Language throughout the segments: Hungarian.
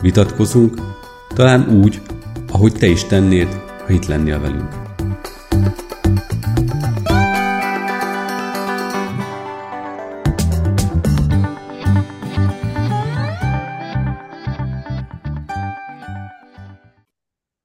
vitatkozunk, talán úgy, ahogy te is tennéd, ha itt lennél velünk.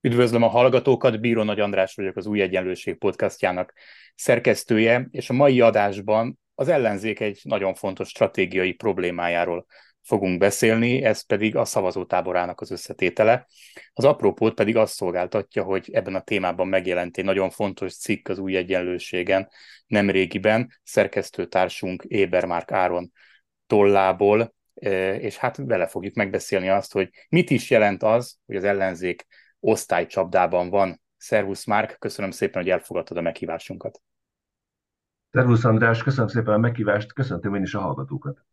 Üdvözlöm a hallgatókat, Bíró Nagy András vagyok az Új Egyenlőség podcastjának szerkesztője, és a mai adásban az ellenzék egy nagyon fontos stratégiai problémájáról fogunk beszélni, ez pedig a szavazótáborának az összetétele. Az aprópót pedig azt szolgáltatja, hogy ebben a témában megjelent egy nagyon fontos cikk az új egyenlőségen nemrégiben, szerkesztőtársunk Ébermárk Áron tollából, e, és hát vele fogjuk megbeszélni azt, hogy mit is jelent az, hogy az ellenzék osztálycsapdában van. Szervusz Márk, köszönöm szépen, hogy elfogadtad a meghívásunkat. Szervusz András, köszönöm szépen a meghívást, köszöntöm én is a hallgatókat.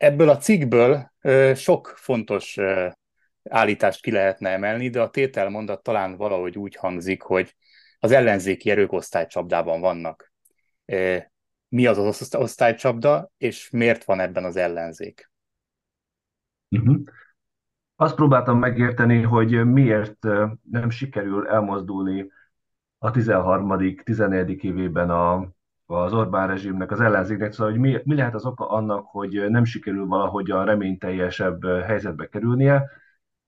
Ebből a cikkből sok fontos állítást ki lehetne emelni, de a tételmondat talán valahogy úgy hangzik, hogy az ellenzéki erők osztálycsapdában vannak. Mi az az osztálycsapda, és miért van ebben az ellenzék? Uh-huh. Azt próbáltam megérteni, hogy miért nem sikerül elmozdulni a 13. 14. évében a az Orbán rezsimnek, az ellenzéknek, szóval hogy mi, mi lehet az oka annak, hogy nem sikerül valahogy a reményteljesebb helyzetbe kerülnie,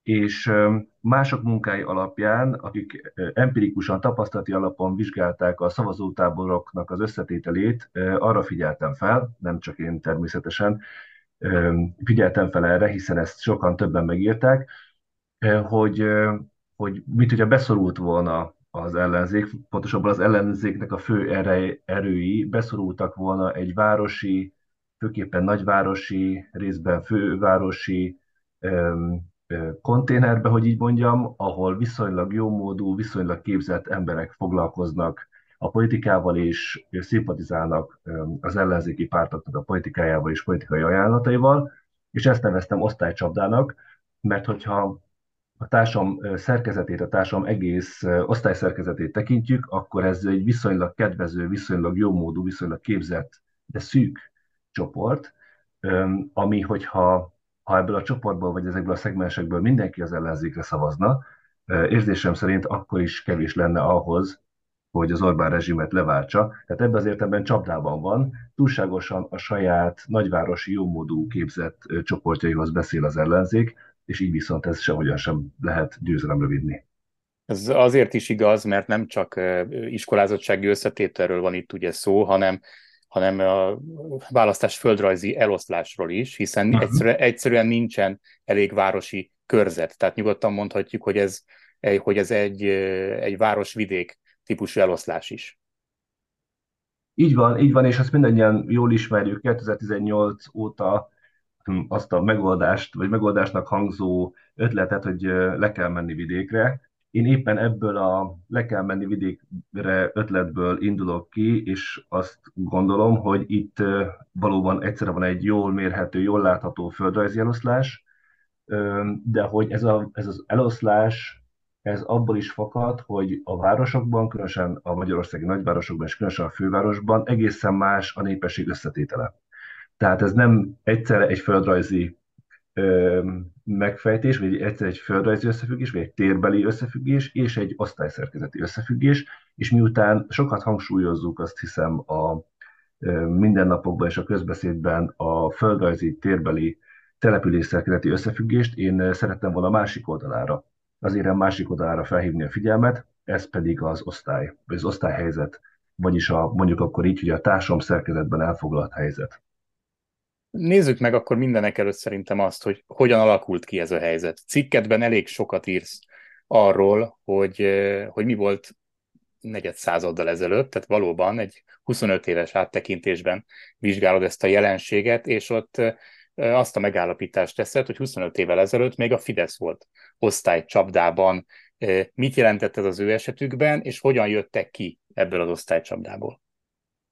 és mások munkái alapján, akik empirikusan, tapasztalati alapon vizsgálták a szavazótáboroknak az összetételét, arra figyeltem fel, nem csak én természetesen, figyeltem fel erre, hiszen ezt sokan többen megírták, hogy, hogy mit, hogyha beszorult volna az ellenzék, pontosabban az ellenzéknek a fő erői beszorultak volna egy városi, főképpen nagyvárosi, részben fővárosi öm, konténerbe, hogy így mondjam, ahol viszonylag jómódú, viszonylag képzett emberek foglalkoznak a politikával és szimpatizálnak az ellenzéki pártoknak a politikájával és politikai ajánlataival, és ezt neveztem osztálycsapdának, mert hogyha a társam szerkezetét, a társam egész osztályszerkezetét tekintjük, akkor ez egy viszonylag kedvező, viszonylag jómódú, viszonylag képzett, de szűk csoport, ami, hogyha ha ebből a csoportból vagy ezekből a szegmensekből mindenki az ellenzékre szavazna, érzésem szerint akkor is kevés lenne ahhoz, hogy az Orbán rezsimet leváltsa. Tehát ebben az értelemben csapdában van, túlságosan a saját nagyvárosi jómódú képzett csoportjaihoz beszél az ellenzék, és így viszont ez sehogyan sem lehet győzelemre vinni. Ez azért is igaz, mert nem csak iskolázottsági összetételről van itt ugye szó, hanem hanem a választás földrajzi eloszlásról is, hiszen uh-huh. egyszerűen, egyszerűen nincsen elég városi körzet. Tehát nyugodtan mondhatjuk, hogy ez, hogy ez egy, egy város-vidék típusú eloszlás is. Így van, így van, és azt mindannyian jól ismerjük. 2018 óta azt a megoldást, vagy megoldásnak hangzó ötletet, hogy le kell menni vidékre. Én éppen ebből a le kell menni vidékre ötletből indulok ki, és azt gondolom, hogy itt valóban egyszerre van egy jól mérhető, jól látható földrajzi eloszlás, de hogy ez, a, ez az eloszlás ez abból is fakad, hogy a városokban, különösen a magyarországi nagyvárosokban és különösen a fővárosban egészen más a népesség összetétele. Tehát ez nem egyszerre egy földrajzi ö, megfejtés, vagy egyszer egy földrajzi összefüggés, vagy egy térbeli összefüggés, és egy osztályszerkezeti összefüggés, és miután sokat hangsúlyozzuk, azt hiszem, a mindennapokban és a közbeszédben a földrajzi, térbeli településszerkezeti összefüggést, én szerettem volna másik oldalára, az érem másik oldalára felhívni a figyelmet, ez pedig az osztály, vagy az osztályhelyzet, vagyis a, mondjuk akkor így, hogy a társam szerkezetben elfoglalt helyzet. Nézzük meg akkor mindenek előtt szerintem azt, hogy hogyan alakult ki ez a helyzet. Cikkedben elég sokat írsz arról, hogy, hogy mi volt negyed századdal ezelőtt, tehát valóban egy 25 éves áttekintésben vizsgálod ezt a jelenséget, és ott azt a megállapítást teszed, hogy 25 évvel ezelőtt még a Fidesz volt osztálycsapdában. Mit jelentett ez az ő esetükben, és hogyan jöttek ki ebből az osztálycsapdából?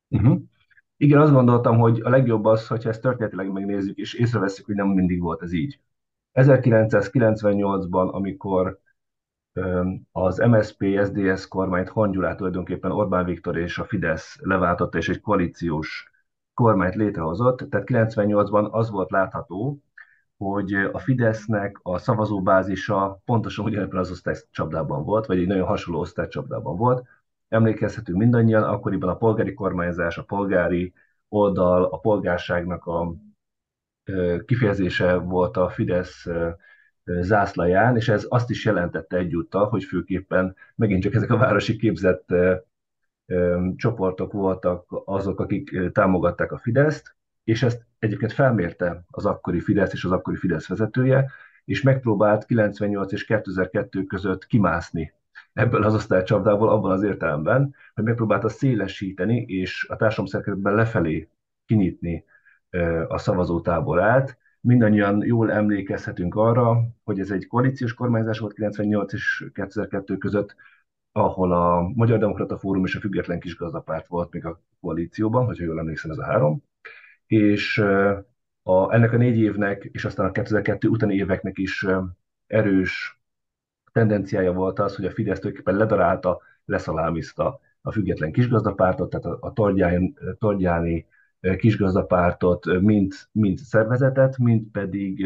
Uh-huh. Igen, azt gondoltam, hogy a legjobb az, hogyha ezt történetileg megnézzük, és észreveszünk, hogy nem mindig volt ez így. 1998-ban, amikor az MSP SDS kormányt Hongyulát tulajdonképpen Orbán Viktor és a Fidesz leváltotta, és egy koalíciós kormányt létrehozott. Tehát 98-ban az volt látható, hogy a Fidesznek a szavazóbázisa pontosan ugyanebben az osztálycsapdában volt, vagy egy nagyon hasonló osztálycsapdában volt. Emlékezhetünk mindannyian, akkoriban a polgári kormányzás, a polgári oldal, a polgárságnak a kifejezése volt a Fidesz zászlaján, és ez azt is jelentette egyúttal, hogy főképpen megint csak ezek a városi képzett csoportok voltak azok, akik támogatták a Fideszt, és ezt egyébként felmérte az akkori Fidesz és az akkori Fidesz vezetője, és megpróbált 98 és 2002 között kimászni ebből az osztálycsapdából abban az értelemben, hogy megpróbálta szélesíteni és a társadalomszerkezetben lefelé kinyitni a szavazótáborát. Mindannyian jól emlékezhetünk arra, hogy ez egy koalíciós kormányzás volt 98 és 2002 között, ahol a Magyar Demokrata Fórum és a Független Kisgazdapárt volt még a koalícióban, hogyha jól emlékszem, ez a három. És a, ennek a négy évnek, és aztán a 2002 utáni éveknek is erős tendenciája volt az, hogy a Fidesz tulajdonképpen ledarálta, leszalámizta a független kisgazdapártot, tehát a, a Tordjáni, Tordjáni kisgazdapártot, mind, mind szervezetet, mind pedig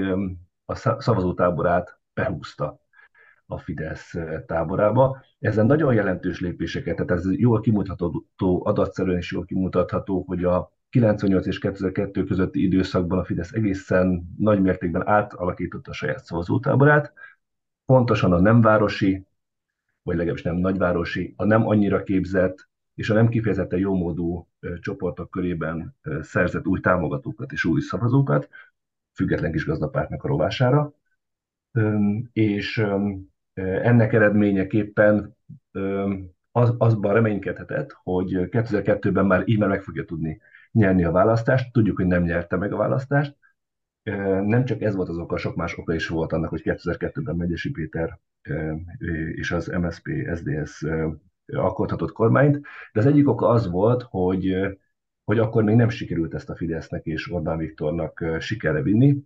a szavazótáborát behúzta a Fidesz táborába. Ezen nagyon jelentős lépéseket, tehát ez jól kimutatható, adatszerűen is jól kimutatható, hogy a 98 és 2002 közötti időszakban a Fidesz egészen nagy mértékben átalakította a saját szavazótáborát, pontosan a nem városi, vagy legalábbis nem nagyvárosi, a nem annyira képzett és a nem kifejezetten jómódú csoportok körében szerzett új támogatókat és új szavazókat, független kis gazdapártnak a rovására, és ennek eredményeképpen az, azban reménykedhetett, hogy 2002-ben már így már meg fogja tudni nyerni a választást. Tudjuk, hogy nem nyerte meg a választást. Nem csak ez volt az oka, sok más oka is volt annak, hogy 2002-ben Megyesi Péter és az MSP, SDS alkothatott kormányt, de az egyik oka az volt, hogy, hogy akkor még nem sikerült ezt a Fidesznek és Orbán Viktornak sikerre vinni,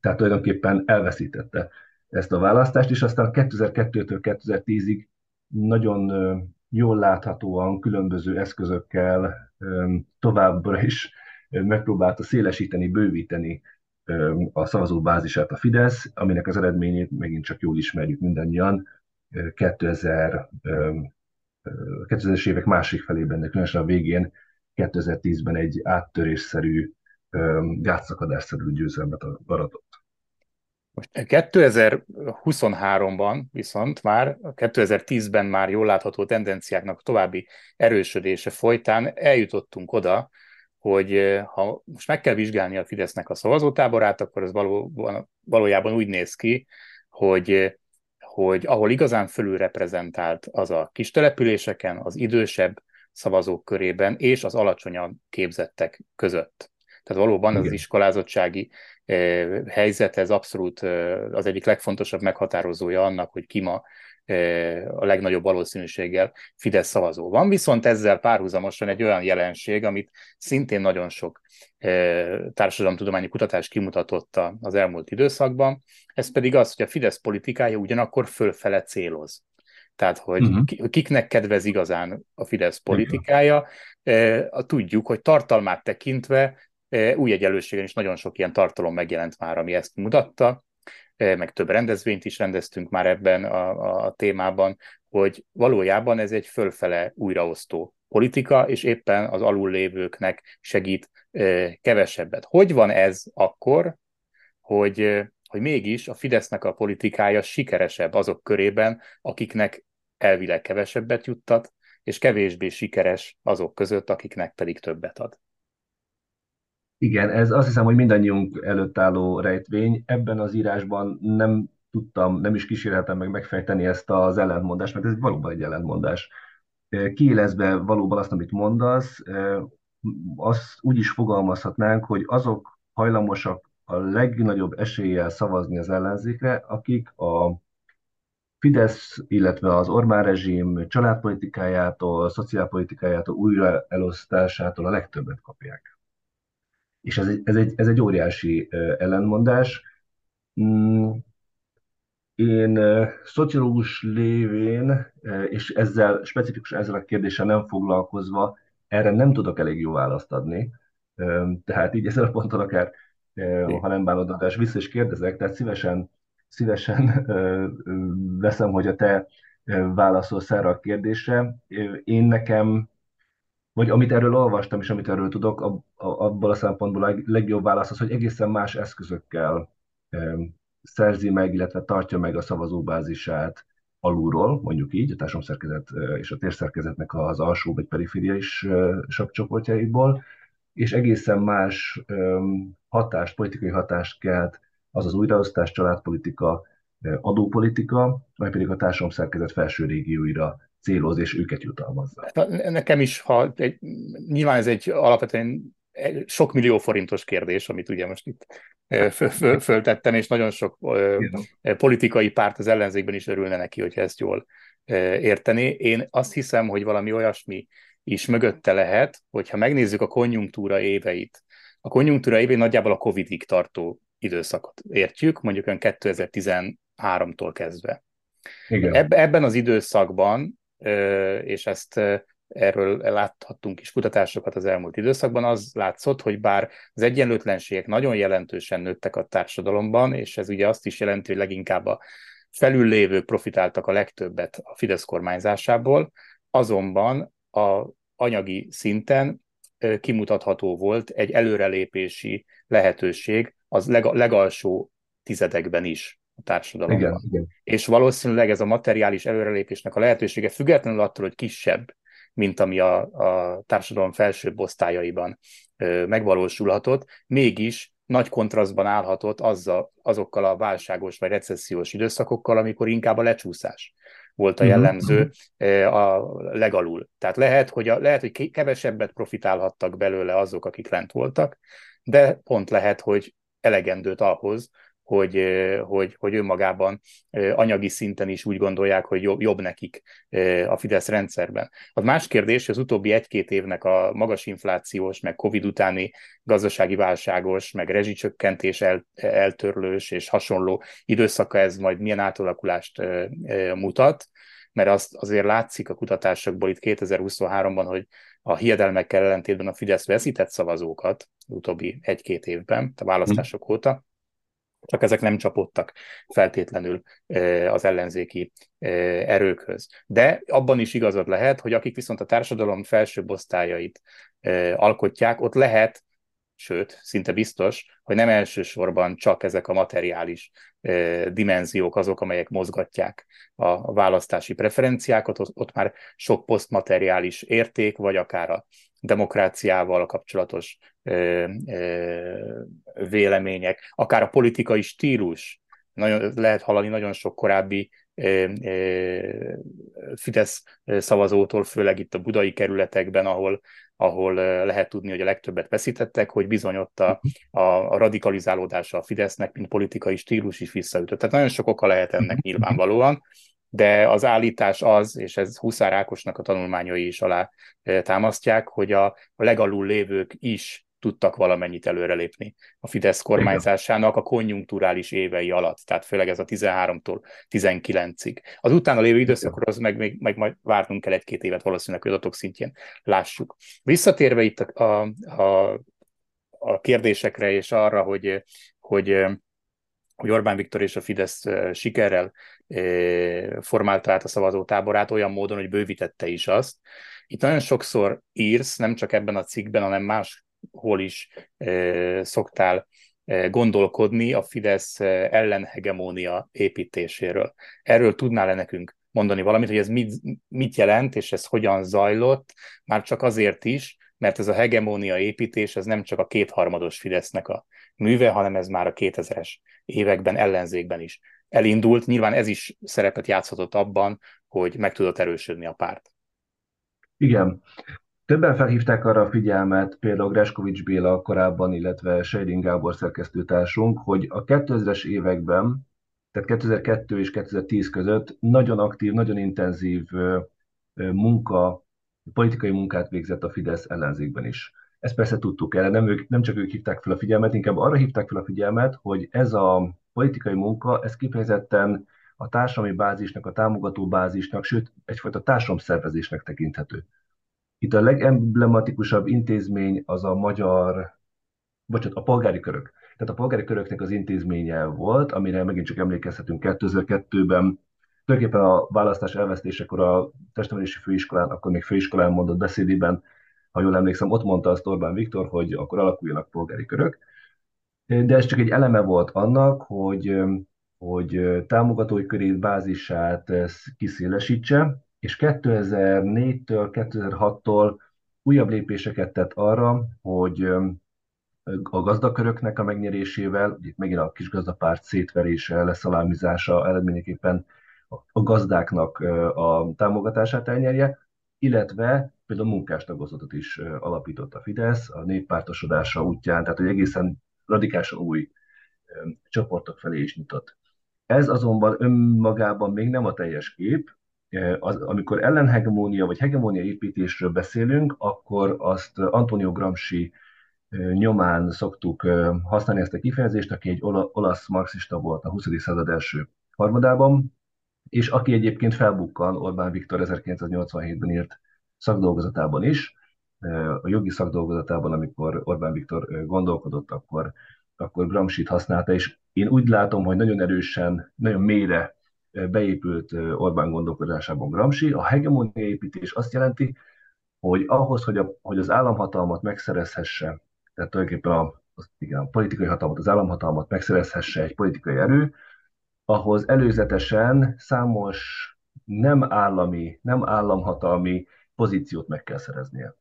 tehát tulajdonképpen elveszítette ezt a választást, és aztán 2002-től 2010-ig nagyon jól láthatóan különböző eszközökkel továbbra is megpróbálta szélesíteni, bővíteni a szavazóbázisát a Fidesz, aminek az eredményét megint csak jól ismerjük mindannyian. 2000, 2000-es évek másik felében, de különösen a végén 2010-ben egy áttörésszerű, gátszakadásszerű győzelmet aratott. Most 2023-ban viszont már, 2010-ben már jól látható tendenciáknak további erősödése folytán eljutottunk oda, hogy ha most meg kell vizsgálni a Fidesznek a szavazótáborát, akkor ez valóban, valójában úgy néz ki, hogy, hogy ahol igazán fölül reprezentált az a kis településeken, az idősebb szavazók körében és az alacsonyan képzettek között. Tehát valóban Igen. az iskolázottsági eh, helyzet, ez abszolút eh, az egyik legfontosabb meghatározója annak, hogy ki ma eh, a legnagyobb valószínűséggel Fidesz szavazó. Van viszont ezzel párhuzamosan egy olyan jelenség, amit szintén nagyon sok társadalomtudományi kutatás kimutatott az elmúlt időszakban, ez pedig az, hogy a Fidesz politikája ugyanakkor fölfele céloz. Tehát, hogy uh-huh. kiknek kedvez igazán a Fidesz politikája, tudjuk, hogy tartalmát tekintve új egyenlőségen is nagyon sok ilyen tartalom megjelent már, ami ezt mutatta, meg több rendezvényt is rendeztünk már ebben a, a témában, hogy valójában ez egy fölfele újraosztó politika, és éppen az alullévőknek segít kevesebbet. Hogy van ez akkor, hogy, hogy mégis a Fidesznek a politikája sikeresebb azok körében, akiknek elvileg kevesebbet juttat, és kevésbé sikeres azok között, akiknek pedig többet ad? Igen, ez azt hiszem, hogy mindannyiunk előtt álló rejtvény. Ebben az írásban nem tudtam, nem is kíséreltem meg megfejteni ezt az ellentmondást, mert ez valóban egy ellentmondás. Kiélezve valóban azt, amit mondasz, azt úgy is fogalmazhatnánk, hogy azok hajlamosak a legnagyobb eséllyel szavazni az ellenzékre, akik a Fidesz, illetve az Orbán rezsim családpolitikájától, szociálpolitikájától, újra elosztásától a legtöbbet kapják. És ez egy, ez egy, ez egy óriási ellenmondás. Mm, én szociológus lévén, és ezzel specifikusan ezzel a kérdéssel nem foglalkozva, erre nem tudok elég jó választ adni. Tehát így ezzel a ponton akár, ha nem bánod, vissza is kérdezek, tehát szívesen szívesen veszem, hogy a te válaszolsz erre a kérdésre. Én nekem, vagy amit erről olvastam, és amit erről tudok, abból a szempontból a legjobb válasz az, hogy egészen más eszközökkel szerzi meg, illetve tartja meg a szavazóbázisát alulról, mondjuk így, a társadalomszerkezet és a térszerkezetnek az alsó vagy perifériális sakcsoportjaiból, és egészen más hatást, politikai hatást kelt az az újraosztás, családpolitika, adópolitika, vagy pedig a társadalomszerkezet felső régióira céloz, és őket jutalmazza. Hát, nekem is, ha egy, nyilván ez egy alapvetően sok millió forintos kérdés, amit ugye most itt föltettem, és nagyon sok politikai párt az ellenzékben is örülne neki, hogyha ezt jól érteni. Én azt hiszem, hogy valami olyasmi is mögötte lehet, hogyha megnézzük a konjunktúra éveit, a konjunktúra évei nagyjából a Covid-ig tartó időszakot értjük, mondjuk ön 2013-tól kezdve. Igen. Ebben az időszakban, és ezt erről láthattunk is kutatásokat az elmúlt időszakban, az látszott, hogy bár az egyenlőtlenségek nagyon jelentősen nőttek a társadalomban, és ez ugye azt is jelenti, hogy leginkább a felüllévők profitáltak a legtöbbet a Fidesz kormányzásából, azonban a anyagi szinten kimutatható volt egy előrelépési lehetőség az leg, legalsó tizedekben is a társadalomban. Igen, igen. És valószínűleg ez a materiális előrelépésnek a lehetősége függetlenül attól, hogy kisebb, mint ami a, a társadalom felsőbb osztályaiban ö, megvalósulhatott, mégis nagy kontrasztban állhatott azzal, azokkal a válságos vagy recessziós időszakokkal, amikor inkább a lecsúszás volt a mhm, jellemző uh-huh. a legalul. Tehát lehet, hogy, a, lehet, hogy kevesebbet profitálhattak belőle azok, akik lent voltak, de pont lehet, hogy elegendőt ahhoz, hogy, hogy, hogy önmagában anyagi szinten is úgy gondolják, hogy jobb, nekik a Fidesz rendszerben. Az más kérdés, hogy az utóbbi egy-két évnek a magas inflációs, meg Covid utáni gazdasági válságos, meg rezsicsökkentés el, eltörlős és hasonló időszaka ez majd milyen átalakulást mutat, mert azt azért látszik a kutatásokból itt 2023-ban, hogy a hiedelmekkel ellentétben a Fidesz veszített szavazókat utóbbi egy-két évben, a választások mm. óta, csak ezek nem csapottak feltétlenül az ellenzéki erőkhöz. De abban is igazad lehet, hogy akik viszont a társadalom felsőbb osztályait alkotják, ott lehet sőt, szinte biztos, hogy nem elsősorban csak ezek a materiális dimenziók azok, amelyek mozgatják a választási preferenciákat, ott már sok posztmateriális érték, vagy akár a demokráciával kapcsolatos e, e, vélemények, akár a politikai stílus, nagyon, lehet hallani nagyon sok korábbi Fidesz szavazótól, főleg itt a budai kerületekben, ahol ahol lehet tudni, hogy a legtöbbet veszítettek, hogy bizony ott a, a, a radikalizálódása a Fidesznek, mint politikai stílus is visszaütött. Tehát nagyon sok oka lehet ennek nyilvánvalóan, de az állítás az, és ez Huszár Ákosnak a tanulmányai is alá támasztják, hogy a, a legalul lévők is tudtak valamennyit előrelépni a Fidesz kormányzásának a konjunkturális évei alatt, tehát főleg ez a 13-tól 19-ig. Az utána lévő időszakról az meg, még, meg majd várnunk kell egy-két évet valószínűleg, adatok szintjén lássuk. Visszatérve itt a, a, a, a kérdésekre és arra, hogy, hogy hogy Orbán Viktor és a Fidesz sikerrel formálta át a szavazótáborát olyan módon, hogy bővítette is azt. Itt nagyon sokszor írsz, nem csak ebben a cikkben, hanem más hol is szoktál gondolkodni a Fidesz ellenhegemónia építéséről. Erről tudnál-e nekünk mondani valamit, hogy ez mit, mit jelent, és ez hogyan zajlott, már csak azért is, mert ez a hegemónia építés, ez nem csak a kétharmados Fidesznek a műve, hanem ez már a 2000-es években ellenzékben is elindult. Nyilván ez is szerepet játszhatott abban, hogy meg tudott erősödni a párt. Igen. Többen felhívták arra a figyelmet, például Greskovics Béla korábban, illetve Sejdin Gábor szerkesztőtársunk, hogy a 2000-es években, tehát 2002 és 2010 között nagyon aktív, nagyon intenzív munka, politikai munkát végzett a Fidesz ellenzékben is. Ezt persze tudtuk el, nem, ők, nem csak ők hívták fel a figyelmet, inkább arra hívták fel a figyelmet, hogy ez a politikai munka, ez kifejezetten a társadalmi bázisnak, a támogató bázisnak, sőt, egyfajta társadalomszervezésnek tekinthető. Itt a legemblematikusabb intézmény az a magyar, bocsánat, a polgári körök. Tehát a polgári köröknek az intézménye volt, amire megint csak emlékezhetünk 2002-ben, tulajdonképpen a választás elvesztésekor a testnevelési főiskolán, akkor még főiskolán mondott beszédében, ha jól emlékszem, ott mondta azt Orbán Viktor, hogy akkor alakuljanak polgári körök. De ez csak egy eleme volt annak, hogy, hogy támogatói körét, bázisát kiszélesítse, és 2004-től, 2006-tól újabb lépéseket tett arra, hogy a gazdaköröknek a megnyerésével, itt megint a kis gazdapárt szétverése, leszalámizása eredményeképpen a gazdáknak a támogatását elnyerje, illetve például munkástagozatot is alapított a Fidesz a néppártosodása útján, tehát egy egészen radikálisan új csoportok felé is nyitott. Ez azonban önmagában még nem a teljes kép, az, amikor ellenhegemónia vagy hegemónia építésről beszélünk, akkor azt Antonio Gramsci nyomán szoktuk használni ezt a kifejezést, aki egy olasz marxista volt a 20. század első harmadában, és aki egyébként felbukkan Orbán Viktor 1987-ben írt szakdolgozatában is, a jogi szakdolgozatában, amikor Orbán Viktor gondolkodott, akkor, akkor Gramsci-t használta, és én úgy látom, hogy nagyon erősen, nagyon mélyre beépült Orbán gondolkodásában Gramsci. A hegemónia építés azt jelenti, hogy ahhoz, hogy, a, hogy az államhatalmat megszerezhesse, tehát tulajdonképpen a, az, igen, a politikai hatalmat, az államhatalmat megszerezhesse egy politikai erő, ahhoz előzetesen számos nem állami, nem államhatalmi pozíciót meg kell szereznie.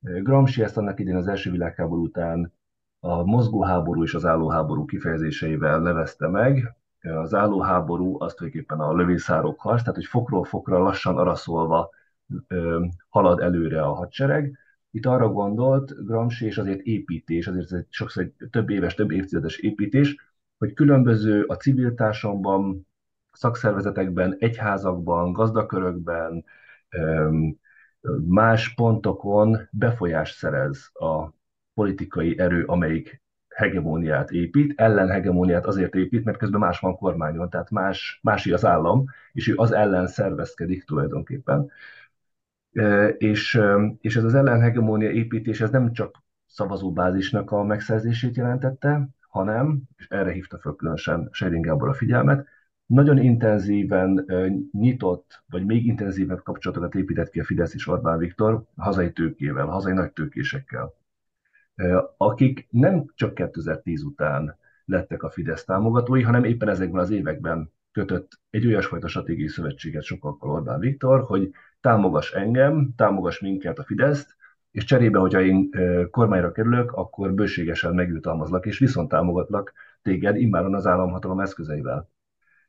Gramsci ezt annak idén az első világháború után a mozgóháború és az állóháború kifejezéseivel nevezte meg. Az állóháború az tulajdonképpen a lövészárok harc, tehát hogy fokról fokra lassan araszolva halad előre a hadsereg. Itt arra gondolt Gramsci, és azért építés, azért ez sokszor egy több éves, több évtizedes építés, hogy különböző a civil társadalomban, szakszervezetekben, egyházakban, gazdakörökben, más pontokon befolyást szerez a politikai erő, amelyik hegemóniát épít, ellenhegemóniát azért épít, mert közben más van kormányon, tehát más, mási az állam, és ő az ellen szervezkedik tulajdonképpen. És, és ez az ellenhegemónia építés, ez nem csak szavazóbázisnak a megszerzését jelentette, hanem, és erre hívta fel különösen Sering Gábor a figyelmet, nagyon intenzíven nyitott, vagy még intenzívebb kapcsolatokat épített ki a Fidesz és Orbán Viktor hazai tőkével, hazai nagy tőkésekkel, akik nem csak 2010 után lettek a Fidesz támogatói, hanem éppen ezekben az években kötött egy olyasfajta stratégiai szövetséget sokakkal Orbán Viktor, hogy támogass engem, támogass minket a Fideszt, és cserébe, hogyha én kormányra kerülök, akkor bőségesen megjutalmazlak, és viszont támogatlak téged immáron az államhatalom eszközeivel.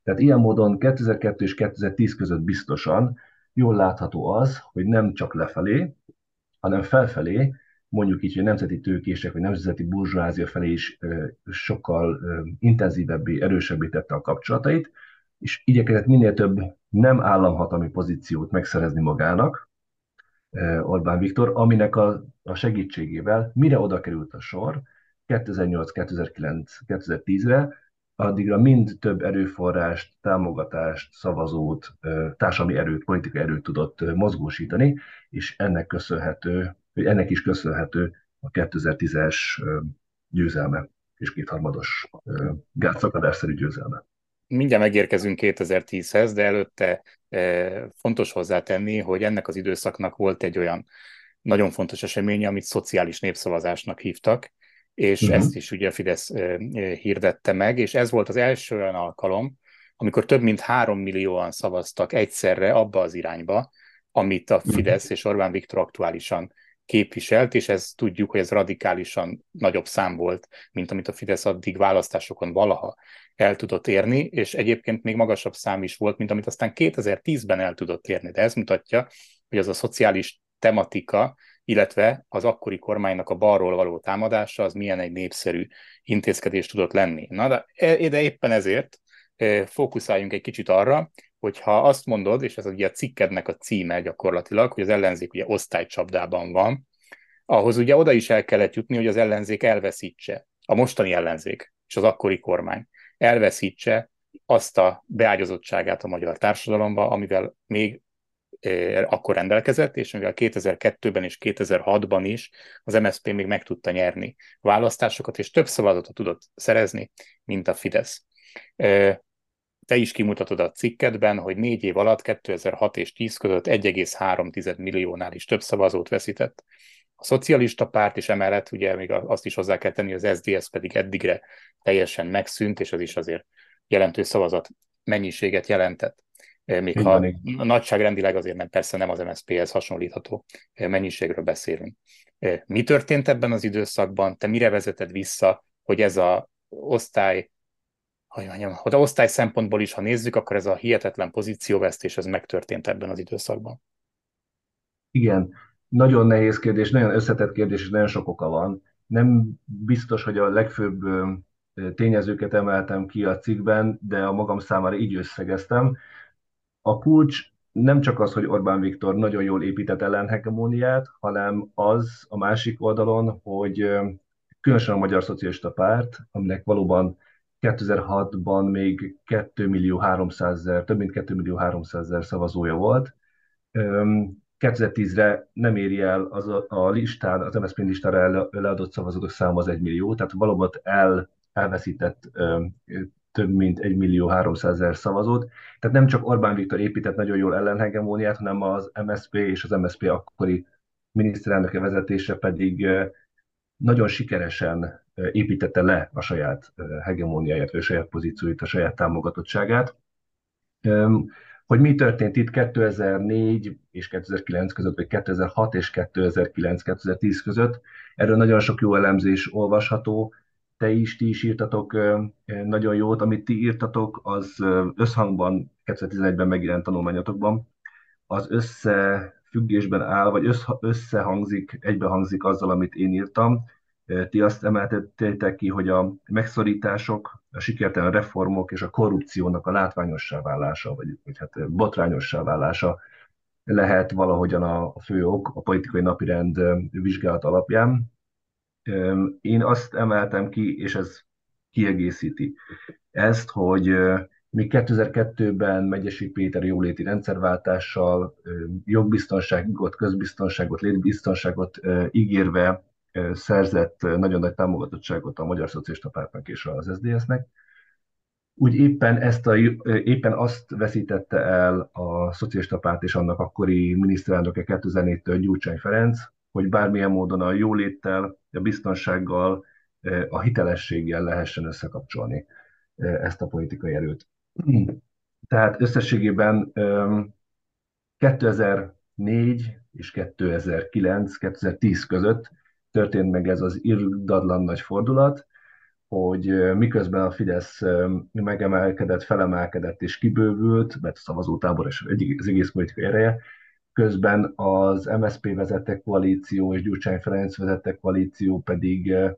Tehát ilyen módon 2002 és 2010 között biztosan jól látható az, hogy nem csak lefelé, hanem felfelé, mondjuk így, hogy nemzeti tőkések vagy nemzeti burzsázia felé is sokkal intenzívebbé, erősebbé tette a kapcsolatait, és igyekezett minél több nem államhatalmi pozíciót megszerezni magának, Orbán Viktor, aminek a, a segítségével mire oda került a sor 2008, 2009, 2010-re, addigra mind több erőforrást, támogatást, szavazót, társadalmi erőt, politikai erőt tudott mozgósítani, és ennek köszönhető, hogy ennek is köszönhető a 2010-es győzelme és kétharmados gátszakadásszerű győzelme. Mindjárt megérkezünk 2010-hez, de előtte fontos hozzátenni, hogy ennek az időszaknak volt egy olyan nagyon fontos eseménye, amit szociális népszavazásnak hívtak, és uh-huh. ezt is ugye a Fidesz hirdette meg, és ez volt az első olyan alkalom, amikor több mint három millióan szavaztak egyszerre abba az irányba, amit a mhm. Fidesz és Orbán Viktor aktuálisan képviselt, és ez tudjuk, hogy ez radikálisan nagyobb szám volt, mint amit a Fidesz addig választásokon valaha el tudott érni, és egyébként még magasabb szám is volt, mint amit aztán 2010-ben el tudott érni. De ez mutatja, hogy az a szociális tematika illetve az akkori kormánynak a balról való támadása az milyen egy népszerű intézkedés tudott lenni. Na de, e, de éppen ezért e, fókuszáljunk egy kicsit arra, hogyha azt mondod, és ez ugye a cikkednek a címe gyakorlatilag, hogy az ellenzék ugye osztálycsapdában van, ahhoz ugye oda is el kellett jutni, hogy az ellenzék elveszítse, a mostani ellenzék és az akkori kormány elveszítse azt a beágyazottságát a magyar társadalomba, amivel még akkor rendelkezett, és mivel 2002-ben és 2006-ban is az MSZP még meg tudta nyerni választásokat, és több szavazatot tudott szerezni, mint a Fidesz. Te is kimutatod a cikkedben, hogy négy év alatt 2006 és 10 között 1,3 milliónál is több szavazót veszített. A szocialista párt is emellett, ugye még azt is hozzá kell tenni, az SDS pedig eddigre teljesen megszűnt, és az is azért jelentős szavazat mennyiséget jelentett. Még ha a nagyságrendileg azért nem, persze nem az MSZP-hez hasonlítható mennyiségről beszélünk. Mi történt ebben az időszakban? Te mire vezeted vissza, hogy ez a osztály, hogy mondjam, hogy a osztály szempontból is, ha nézzük, akkor ez a hihetetlen pozícióvesztés, ez megtörtént ebben az időszakban. Igen, nagyon nehéz kérdés, nagyon összetett kérdés, és nagyon sok oka van. Nem biztos, hogy a legfőbb tényezőket emeltem ki a cikkben, de a magam számára így összegeztem. A kulcs nem csak az, hogy Orbán Viktor nagyon jól épített ellenhegemóniát, hanem az a másik oldalon, hogy különösen a Magyar Szocialista Párt, aminek valóban 2006-ban még 2 millió 300 000, több mint 2 millió 300 000 szavazója volt. 2010-re nem éri el az a, a listán, az MSZP listára leadott szavazók száma az 1 millió, tehát valóban el, elveszített több mint 1 millió 300 ezer szavazót. Tehát nem csak Orbán Viktor épített nagyon jól ellenhegemóniát, hanem az MSP és az MSP akkori miniszterelnöke vezetése pedig nagyon sikeresen építette le a saját hegemóniáját, vagy a saját pozícióit, a saját támogatottságát. Hogy mi történt itt 2004 és 2009 között, vagy 2006 és 2009-2010 között, erről nagyon sok jó elemzés olvasható, te is, ti is írtatok nagyon jót, amit ti írtatok, az összhangban 2011-ben megjelent tanulmányotokban, az összefüggésben áll, vagy összehangzik, egybehangzik azzal, amit én írtam. Ti azt emeltettétek ki, hogy a megszorítások, a sikertelen reformok és a korrupciónak a látványossá válása, vagy, vagy hát botrányossá válása lehet valahogyan a fő ok a politikai napirend vizsgálat alapján. Én azt emeltem ki, és ez kiegészíti ezt, hogy mi 2002-ben Megyesi Péter jóléti rendszerváltással jogbiztonságot, közbiztonságot, létbiztonságot ígérve szerzett nagyon nagy támogatottságot a Magyar Szocialista Pártnak és az SZDSZ-nek. Úgy éppen, ezt a, éppen azt veszítette el a Szocialista Párt és annak akkori miniszterelnöke 2004-től Gyurcsány Ferenc, hogy bármilyen módon a jóléttel, a biztonsággal, e, a hitelességgel lehessen összekapcsolni e, ezt a politikai erőt. Tehát összességében 2004 és 2009, 2010 között történt meg ez az irdatlan nagy fordulat, hogy e, miközben a Fidesz megemelkedett, felemelkedett és kibővült, mert a szavazótábor és az egész politikai ereje, közben az MSZP vezette koalíció és Gyurcsány Ferenc vezette koalíció pedig eh,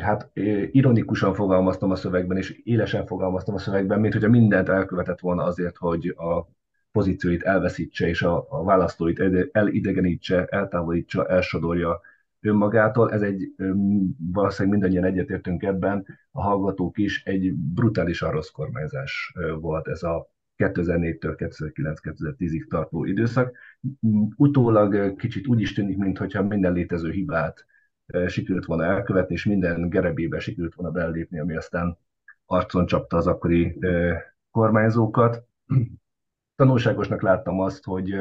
hát eh, ironikusan fogalmaztam a szövegben, és élesen fogalmaztam a szövegben, mint hogyha mindent elkövetett volna azért, hogy a pozícióit elveszítse, és a, a választóit elidegenítse, eltávolítsa, elsodorja önmagától. Ez egy, valószínűleg mindannyian egyetértünk ebben, a hallgatók is, egy brutálisan rossz kormányzás volt ez a 2004-től 2009-2010-ig tartó időszak. Utólag kicsit úgy is tűnik, mintha minden létező hibát sikerült volna elkövetni, és minden gerebébe sikerült volna belépni, ami aztán arcon csapta az akkori kormányzókat. Tanulságosnak láttam azt, hogy,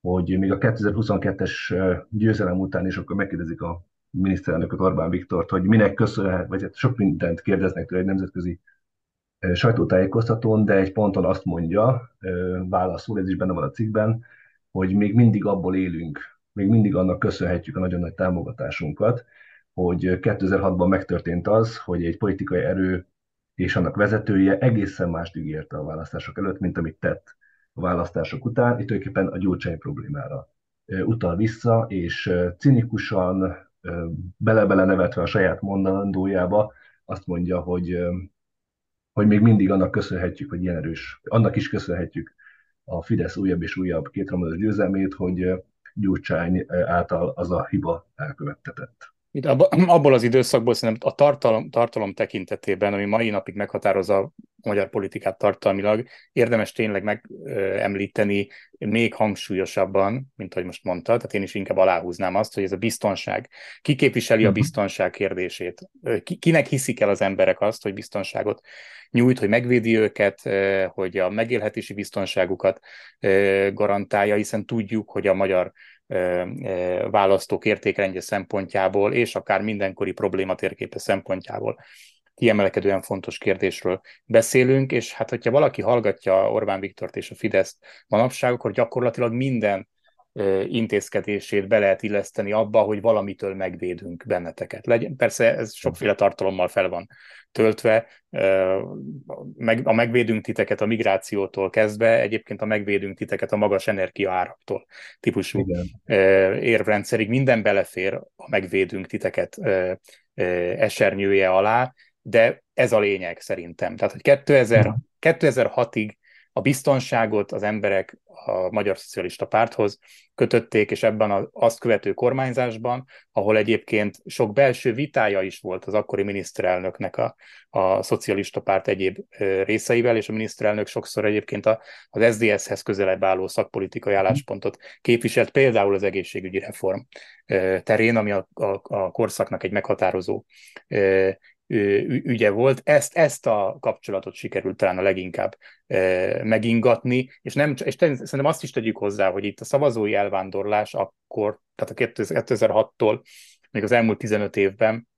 hogy még a 2022-es győzelem után is akkor megkérdezik a miniszterelnököt Orbán Viktort, hogy minek köszönhet, vagy hát sok mindent kérdeznek tőle egy nemzetközi sajtótájékoztatón, de egy ponton azt mondja, válaszul, ez is benne van a cikkben, hogy még mindig abból élünk, még mindig annak köszönhetjük a nagyon nagy támogatásunkat, hogy 2006-ban megtörtént az, hogy egy politikai erő és annak vezetője egészen mást ígérte a választások előtt, mint amit tett a választások után, itt tulajdonképpen a Gyurcsány problémára utal vissza, és cinikusan, bele-bele nevetve a saját mondandójába azt mondja, hogy, hogy még mindig annak köszönhetjük, hogy ilyen erős, annak is köszönhetjük a Fidesz újabb és újabb kétharmados győzelmét, hogy Gyurcsány által az a hiba elkövettetett. Itt abból az időszakból szerintem a tartalom, tartalom tekintetében, ami mai napig meghatározza a magyar politikát tartalmilag, érdemes tényleg megemlíteni még hangsúlyosabban, mint ahogy most mondta, tehát én is inkább aláhúznám azt, hogy ez a biztonság. Ki képviseli a mhm. biztonság kérdését? Kinek hiszik el az emberek azt, hogy biztonságot nyújt, hogy megvédi őket, hogy a megélhetési biztonságukat garantálja, hiszen tudjuk, hogy a magyar választók értékrendje szempontjából, és akár mindenkori probléma térképe szempontjából kiemelkedően fontos kérdésről beszélünk, és hát hogyha valaki hallgatja Orbán Viktort és a Fideszt manapság, akkor gyakorlatilag minden intézkedését be lehet illeszteni abba, hogy valamitől megvédünk benneteket. Legyen, persze ez sokféle tartalommal fel van töltve, a megvédünk titeket a migrációtól kezdve, egyébként a megvédünk titeket a magas energiaáraktól típusú Igen. érvrendszerig, minden belefér a megvédünk titeket esernyője alá, de ez a lényeg szerintem. Tehát, hogy 2000, 2006-ig a biztonságot az emberek a Magyar Szocialista Párthoz kötötték, és ebben az azt követő kormányzásban, ahol egyébként sok belső vitája is volt az akkori miniszterelnöknek a, a Szocialista Párt egyéb részeivel, és a miniszterelnök sokszor egyébként a, az SZDSZ-hez közelebb álló szakpolitikai álláspontot képviselt, például az egészségügyi reform terén, ami a, a, a korszaknak egy meghatározó ügye volt. Ezt, ezt a kapcsolatot sikerült talán a leginkább megingatni, és, nem, és szerintem azt is tegyük hozzá, hogy itt a szavazói elvándorlás akkor, tehát a 2006-tól még az elmúlt 15 évben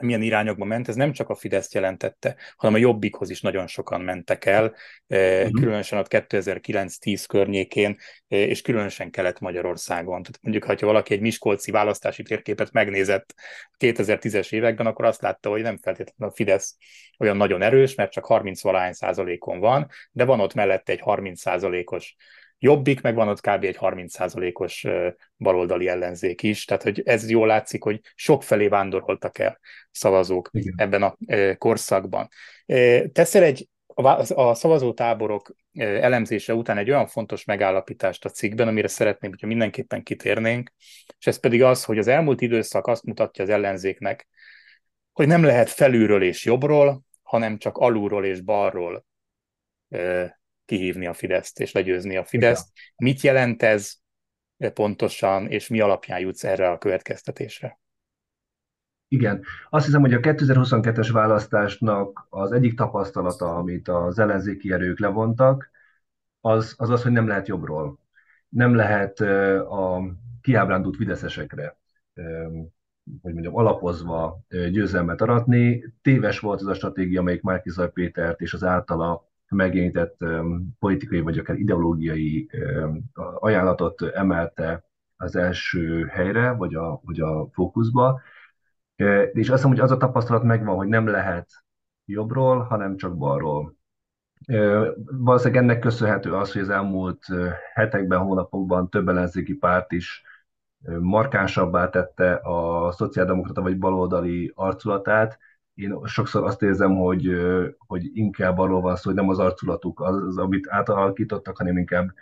milyen irányokba ment, ez nem csak a Fidesz jelentette, hanem a Jobbikhoz is nagyon sokan mentek el, uh-huh. különösen ott 2009-10 környékén, eh, és különösen Kelet-Magyarországon. Tehát mondjuk, ha valaki egy miskolci választási térképet megnézett 2010-es években, akkor azt látta, hogy nem feltétlenül a Fidesz olyan nagyon erős, mert csak 30 valahány százalékon van, de van ott mellette egy 30 százalékos Jobbik, meg van ott kb. egy 30%-os baloldali ellenzék is, tehát hogy ez jól látszik, hogy sok felé vándoroltak el szavazók Igen. ebben a korszakban. Teszel egy a szavazótáborok elemzése után egy olyan fontos megállapítást a cikkben, amire szeretném, hogyha mindenképpen kitérnénk, és ez pedig az, hogy az elmúlt időszak azt mutatja az ellenzéknek, hogy nem lehet felülről és jobbról, hanem csak alulról és balról kihívni a Fideszt és legyőzni a Fideszt. Mit jelent ez pontosan, és mi alapján jutsz erre a következtetésre? Igen. Azt hiszem, hogy a 2022-es választásnak az egyik tapasztalata, amit az ellenzéki erők levontak, az, az az, hogy nem lehet jobbról. Nem lehet a kiábrándult fideszesekre, hogy mondjam, alapozva győzelmet aratni. Téves volt az a stratégia, amelyik Márkizaj Pétert és az általa megjelenített politikai vagy akár ideológiai ajánlatot emelte az első helyre, vagy a, vagy a fókuszba. És azt hiszem, hogy az a tapasztalat megvan, hogy nem lehet jobbról, hanem csak balról. Valószínűleg ennek köszönhető az, hogy az elmúlt hetekben, hónapokban több ellenzéki párt is markánsabbá tette a szociáldemokrata vagy baloldali arculatát, én sokszor azt érzem, hogy, hogy inkább arról van szó, hogy nem az arculatuk az, amit átalakítottak, hanem inkább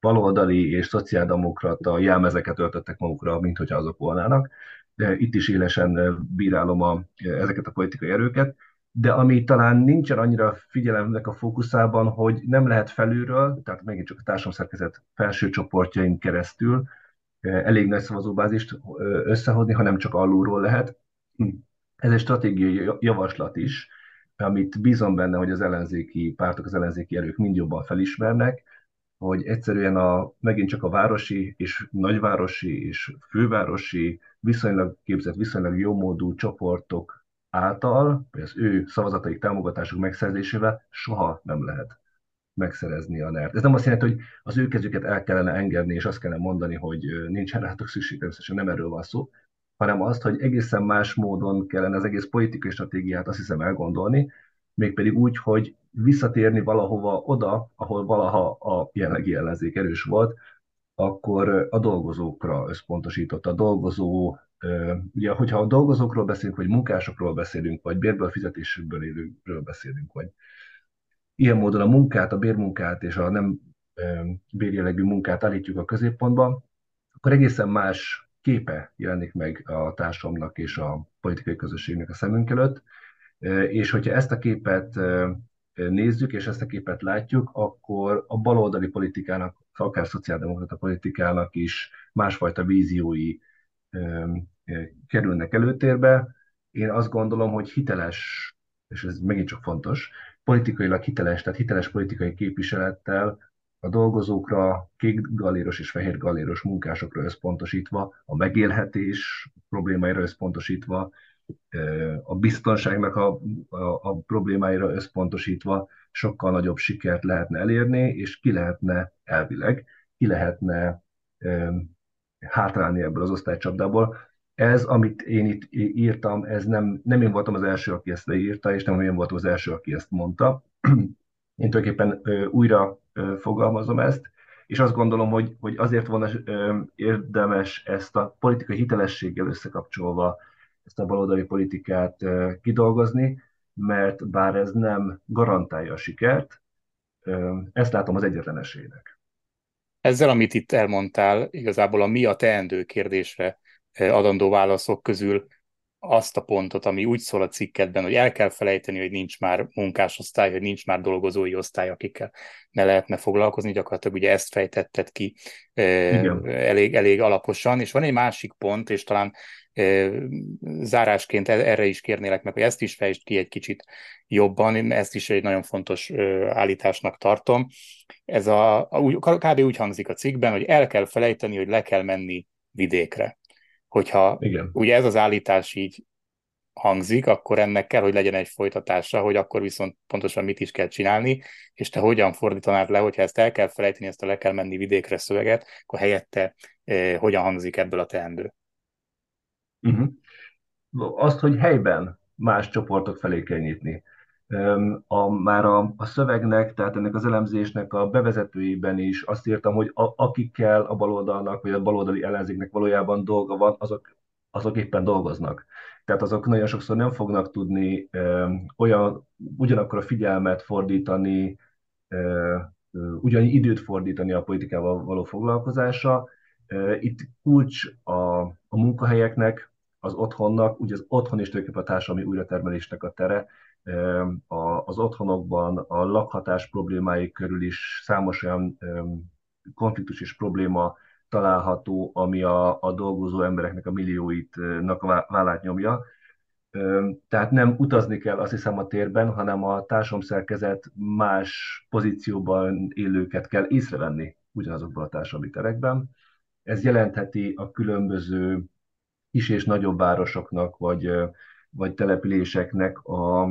baloldali és szociáldemokrata jelmezeket öltöttek magukra, mint hogyha azok volnának. De itt is élesen bírálom a, ezeket a politikai erőket. De ami talán nincsen annyira figyelemnek a fókuszában, hogy nem lehet felülről, tehát megint csak a társadalomszerkezet felső csoportjain keresztül elég nagy szavazóbázist összehozni, hanem csak alulról lehet. Ez egy stratégiai javaslat is, amit bízom benne, hogy az ellenzéki pártok, az ellenzéki erők mind jobban felismernek, hogy egyszerűen a, megint csak a városi és nagyvárosi és fővárosi viszonylag képzett, viszonylag jómódú csoportok által, vagy az ő szavazataik, támogatásuk megszerzésével soha nem lehet megszerezni a NERT. Ez nem azt jelenti, hogy az ő kezüket el kellene engedni, és azt kellene mondani, hogy nincsen rátok szükség, természetesen nem erről van szó, hanem azt, hogy egészen más módon kellene az egész politikai stratégiát azt hiszem elgondolni, mégpedig úgy, hogy visszatérni valahova oda, ahol valaha a jelenlegi ellenzék erős volt, akkor a dolgozókra összpontosított. A dolgozó, ugye, hogyha a dolgozókról beszélünk, vagy munkásokról beszélünk, vagy bérből fizetésükből élőkről beszélünk, vagy ilyen módon a munkát, a bérmunkát és a nem bérjelegű munkát állítjuk a középpontba, akkor egészen más képe jelenik meg a társadalomnak és a politikai közösségnek a szemünk előtt, és hogyha ezt a képet nézzük, és ezt a képet látjuk, akkor a baloldali politikának, akár szociáldemokrata politikának is másfajta víziói kerülnek előtérbe. Én azt gondolom, hogy hiteles, és ez megint csak fontos, politikailag hiteles, tehát hiteles politikai képviselettel a dolgozókra, kék galéros és fehér galéros munkásokra összpontosítva, a megélhetés problémáira összpontosítva, a biztonságnak a, a, a problémáira összpontosítva sokkal nagyobb sikert lehetne elérni, és ki lehetne elvileg, ki lehetne hátrálni ebből az osztálycsapdából. Ez, amit én itt írtam, ez nem, nem én voltam az első, aki ezt leírta, és nem én voltam az első, aki ezt mondta. Én tulajdonképpen újra fogalmazom ezt, és azt gondolom, hogy, hogy azért volna érdemes ezt a politikai hitelességgel összekapcsolva ezt a baloldali politikát kidolgozni, mert bár ez nem garantálja a sikert, ezt látom az egyetlen esélynek. Ezzel, amit itt elmondtál, igazából a mi a teendő kérdésre adandó válaszok közül azt a pontot, ami úgy szól a cikkedben, hogy el kell felejteni, hogy nincs már munkásosztály, hogy nincs már dolgozói osztály, akikkel ne lehetne foglalkozni, gyakorlatilag ugye ezt fejtetted ki Igen. elég, elég alaposan, és van egy másik pont, és talán zárásként e-, erre is kérnélek meg, hogy ezt is fejtsd ki egy kicsit jobban, én ezt is egy nagyon fontos állításnak tartom. Ez a, a kb. úgy hangzik a cikkben, hogy el kell felejteni, hogy le kell menni vidékre hogyha Igen. ugye ez az állítás így hangzik, akkor ennek kell, hogy legyen egy folytatása, hogy akkor viszont pontosan mit is kell csinálni, és te hogyan fordítanád le, hogyha ezt el kell felejteni, ezt a le kell menni vidékre szöveget, akkor helyette eh, hogyan hangzik ebből a teendő? Uh-huh. Azt, hogy helyben más csoportok felé kell nyitni a, már a, a szövegnek, tehát ennek az elemzésnek a bevezetőiben is azt írtam, hogy a, akikkel a baloldalnak, vagy a baloldali ellenzéknek valójában dolga van, azok, azok éppen dolgoznak. Tehát azok nagyon sokszor nem fognak tudni ö, olyan, ugyanakkor a figyelmet fordítani, ö, ugyanannyi időt fordítani a politikával való foglalkozásra. Itt kulcs a, a munkahelyeknek, az otthonnak, ugye az otthon is tulajdonképpen a társadalmi újratermelésnek a tere, az otthonokban a lakhatás problémái körül is számos olyan konfliktus és probléma található, ami a, a dolgozó embereknek a millióitnak a vállát nyomja. Tehát nem utazni kell, azt hiszem, a térben, hanem a társadalomszerkezet más pozícióban élőket kell észrevenni ugyanazokban a társadalmi terekben. Ez jelentheti a különböző kis és nagyobb városoknak, vagy, vagy településeknek a,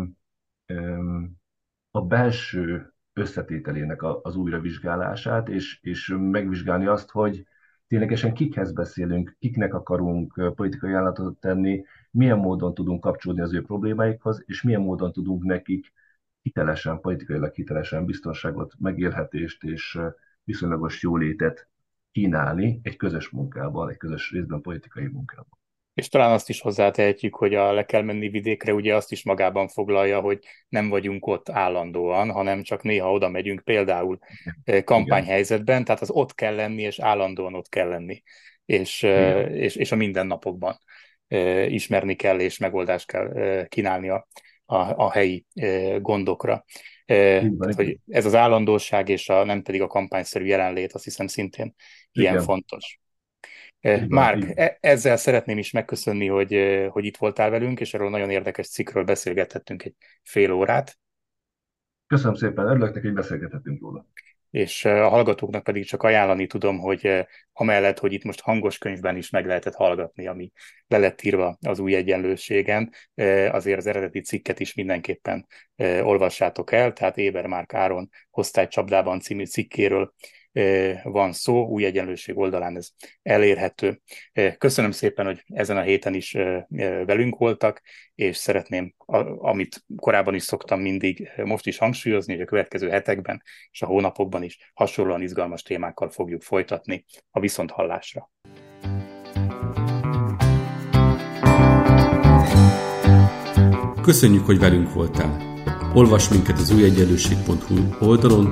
a belső összetételének az újravizsgálását, és, és megvizsgálni azt, hogy ténylegesen kikhez beszélünk, kiknek akarunk politikai ajánlatot tenni, milyen módon tudunk kapcsolódni az ő problémáikhoz, és milyen módon tudunk nekik hitelesen, politikailag hitelesen biztonságot, megélhetést és viszonylagos jólétet kínálni egy közös munkában, egy közös részben politikai munkában. És talán azt is hozzátehetjük, hogy a le kell menni vidékre, ugye azt is magában foglalja, hogy nem vagyunk ott állandóan, hanem csak néha oda megyünk például kampányhelyzetben, tehát az ott kell lenni, és állandóan ott kell lenni, és, és, és a mindennapokban ismerni kell, és megoldást kell kínálni a, a, a helyi gondokra. Tehát, hogy ez az állandóság és a, nem pedig a kampányszerű jelenlét, azt hiszem szintén ilyen Igen. fontos. Márk, e- ezzel szeretném is megköszönni, hogy, hogy itt voltál velünk, és erről nagyon érdekes cikkről beszélgethettünk egy fél órát. Köszönöm szépen, örülök neki, hogy beszélgethettünk róla. És a hallgatóknak pedig csak ajánlani tudom, hogy amellett, hogy itt most hangos könyvben is meg lehetett hallgatni, ami le lett írva az új egyenlőségen, azért az eredeti cikket is mindenképpen olvassátok el, tehát Éber Márk Áron osztálycsapdában című cikkéről van szó, új egyenlőség oldalán ez elérhető. Köszönöm szépen, hogy ezen a héten is velünk voltak, és szeretném, amit korábban is szoktam mindig most is hangsúlyozni, hogy a következő hetekben és a hónapokban is hasonlóan izgalmas témákkal fogjuk folytatni a viszonthallásra. Köszönjük, hogy velünk voltál! Olvasd minket az újegyenlőség.hu oldalon,